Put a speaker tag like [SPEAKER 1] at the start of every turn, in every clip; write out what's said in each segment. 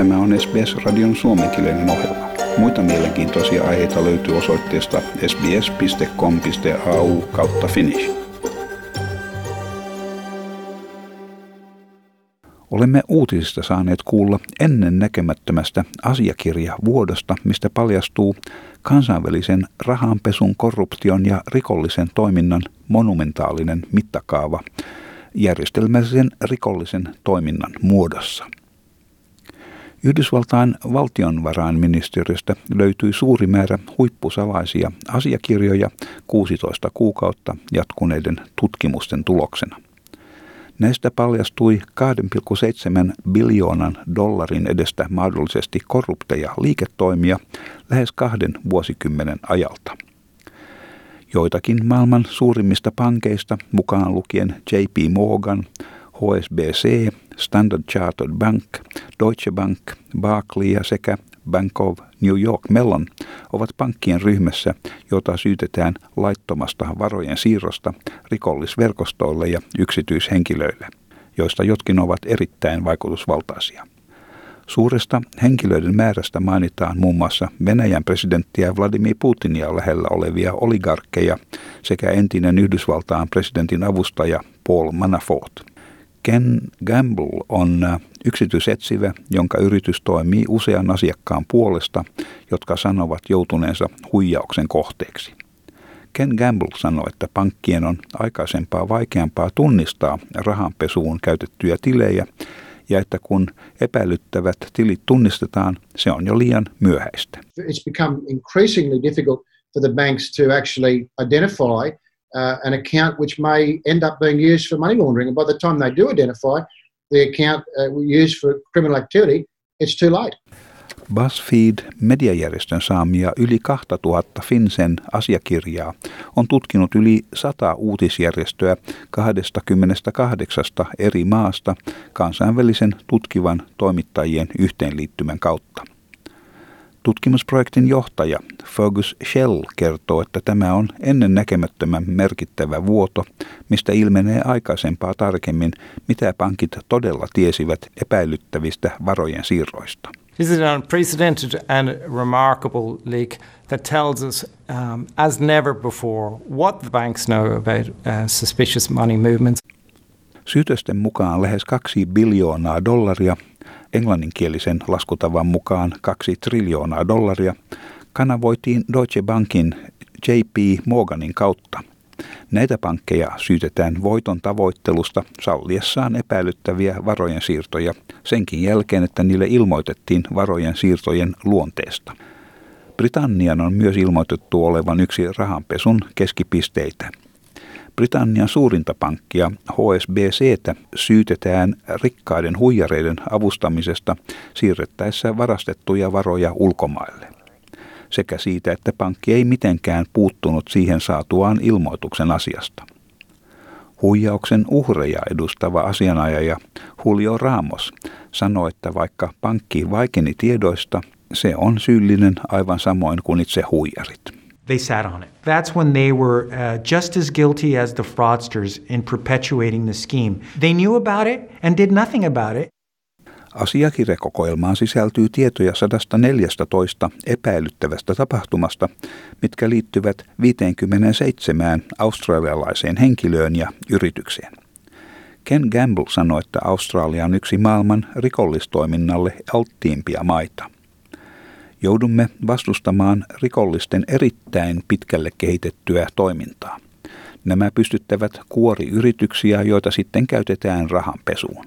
[SPEAKER 1] Tämä on SBS-radion suomenkielinen ohjelma. Muita mielenkiintoisia aiheita löytyy osoitteesta sbs.com.au kautta finnish. Olemme uutisista saaneet kuulla ennen näkemättömästä asiakirjavuodosta, mistä paljastuu kansainvälisen rahanpesun, korruption ja rikollisen toiminnan monumentaalinen mittakaava järjestelmällisen rikollisen toiminnan muodossa – Yhdysvaltain valtionvarainministeriöstä löytyi suuri määrä huippusalaisia asiakirjoja 16 kuukautta jatkuneiden tutkimusten tuloksena. Näistä paljastui 2,7 biljoonan dollarin edestä mahdollisesti korrupteja liiketoimia lähes kahden vuosikymmenen ajalta. Joitakin maailman suurimmista pankeista, mukaan lukien JP Morgan, HSBC, Standard Chartered Bank, Deutsche Bank, Barclays sekä Bank of New York Mellon ovat pankkien ryhmässä, jota syytetään laittomasta varojen siirrosta rikollisverkostoille ja yksityishenkilöille, joista jotkin ovat erittäin vaikutusvaltaisia. Suuresta henkilöiden määrästä mainitaan muun muassa Venäjän presidenttiä Vladimir Putinia lähellä olevia oligarkkeja sekä entinen Yhdysvaltain presidentin avustaja Paul Manafort – Ken Gamble on äh, yksityisetsivä, jonka yritys toimii usean asiakkaan puolesta, jotka sanovat joutuneensa huijauksen kohteeksi. Ken Gamble sanoi, että pankkien on aikaisempaa vaikeampaa tunnistaa rahanpesuun käytettyjä tilejä ja että kun epäilyttävät tilit tunnistetaan, se on jo liian myöhäistä.
[SPEAKER 2] It's become increasingly difficult for the banks to actually identify uh, an account which may end up being used for money laundering. And by the time they do identify the account uh, used for criminal activity, it's too late.
[SPEAKER 1] BuzzFeed mediajärjestön saamia yli 2000 Finsen asiakirjaa on tutkinut yli 100 uutisjärjestöä 28 eri maasta kansainvälisen tutkivan toimittajien yhteenliittymän kautta. Tutkimusprojektin johtaja Fergus Shell kertoo, että tämä on ennen näkemättömän merkittävä vuoto, mistä ilmenee aikaisempaa tarkemmin, mitä pankit todella tiesivät epäilyttävistä varojen siirroista.
[SPEAKER 3] This is an unprecedented and remarkable leak that tells us, um, as never before, what the banks know about uh, suspicious money movements.
[SPEAKER 1] Syytösten mukaan lähes kaksi biljoonaa dollaria englanninkielisen laskutavan mukaan 2 triljoonaa dollaria, kanavoitiin Deutsche Bankin JP Morganin kautta. Näitä pankkeja syytetään voiton tavoittelusta salliessaan epäilyttäviä varojen siirtoja senkin jälkeen, että niille ilmoitettiin varojen siirtojen luonteesta. Britannian on myös ilmoitettu olevan yksi rahanpesun keskipisteitä – Britannian suurinta pankkia HSBCtä syytetään rikkaiden huijareiden avustamisesta siirrettäessä varastettuja varoja ulkomaille sekä siitä, että pankki ei mitenkään puuttunut siihen saatuaan ilmoituksen asiasta. Huijauksen uhreja edustava asianajaja Julio Ramos sanoi, että vaikka pankki vaikeni tiedoista, se on syyllinen aivan samoin kuin itse huijarit
[SPEAKER 4] they sat on it. That's when they were uh, just as guilty as the fraudsters in perpetuating the scheme. They knew about it and did nothing about it.
[SPEAKER 1] Asiakirjakokoelmaan sisältyy tietoja 114 epäilyttävästä tapahtumasta, mitkä liittyvät 57 australialaiseen henkilöön ja yritykseen. Ken Gamble sanoi, että Australia on yksi maailman rikollistoiminnalle alttiimpia maita – joudumme vastustamaan rikollisten erittäin pitkälle kehitettyä toimintaa. Nämä pystyttävät kuoriyrityksiä, joita sitten käytetään rahanpesuun.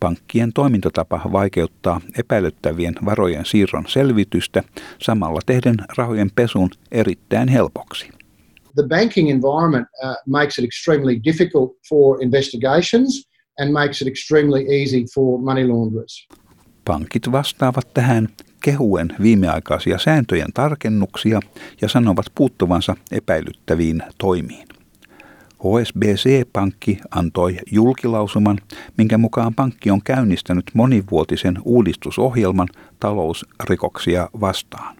[SPEAKER 1] Pankkien toimintatapa vaikeuttaa epäilyttävien varojen siirron selvitystä samalla tehden rahojen pesun erittäin helpoksi.
[SPEAKER 2] The banking environment uh, makes it extremely difficult for investigations and makes it extremely easy for money launderers.
[SPEAKER 1] Pankit vastaavat tähän kehuen viimeaikaisia sääntöjen tarkennuksia ja sanovat puuttuvansa epäilyttäviin toimiin. HSBC-pankki antoi julkilausuman, minkä mukaan pankki on käynnistänyt monivuotisen uudistusohjelman talousrikoksia vastaan.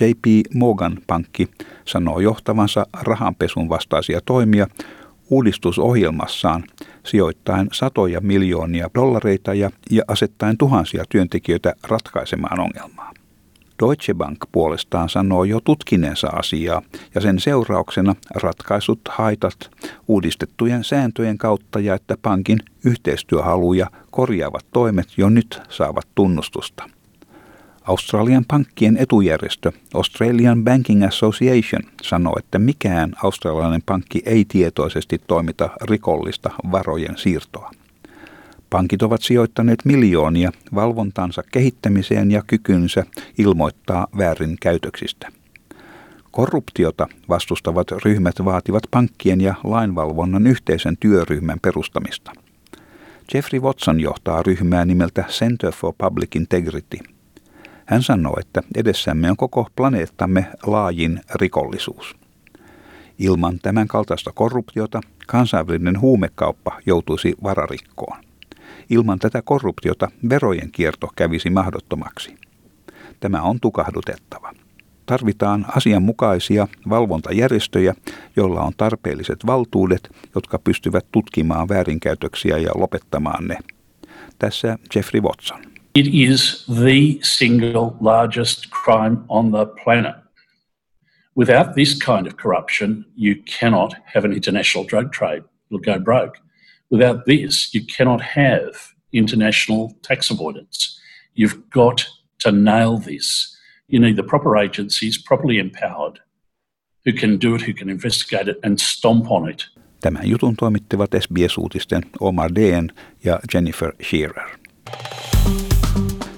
[SPEAKER 1] JP Morgan pankki sanoo johtavansa rahanpesun vastaisia toimia uudistusohjelmassaan sijoittaen satoja miljoonia dollareita ja, ja asettaen tuhansia työntekijöitä ratkaisemaan ongelmaa. Deutsche Bank puolestaan sanoo jo tutkineensa asiaa ja sen seurauksena ratkaisut haitat uudistettujen sääntöjen kautta ja että pankin yhteistyöhalu ja korjaavat toimet jo nyt saavat tunnustusta. Australian pankkien etujärjestö Australian Banking Association sanoo, että mikään australialainen pankki ei tietoisesti toimita rikollista varojen siirtoa. Pankit ovat sijoittaneet miljoonia valvontansa kehittämiseen ja kykynsä ilmoittaa väärinkäytöksistä. Korruptiota vastustavat ryhmät vaativat pankkien ja lainvalvonnan yhteisen työryhmän perustamista. Jeffrey Watson johtaa ryhmää nimeltä Center for Public Integrity. Hän sanoo, että edessämme on koko planeettamme laajin rikollisuus. Ilman tämän kaltaista korruptiota kansainvälinen huumekauppa joutuisi vararikkoon. Ilman tätä korruptiota verojen kierto kävisi mahdottomaksi. Tämä on tukahdutettava. Tarvitaan asianmukaisia valvontajärjestöjä, joilla on tarpeelliset valtuudet, jotka pystyvät tutkimaan väärinkäytöksiä ja lopettamaan ne. Tässä Jeffrey Watson.
[SPEAKER 5] It is the single largest crime on the planet. Without this kind of corruption, you cannot have an international drug trade. It'll go broke. Without this, you cannot have international tax avoidance. You've got to nail this. You need the proper agencies, properly empowered, who can do it, who can investigate it and stomp on it.
[SPEAKER 1] Tämän jutun toimittivat SBS-uutisten Omar Deen ja Jennifer Shearer.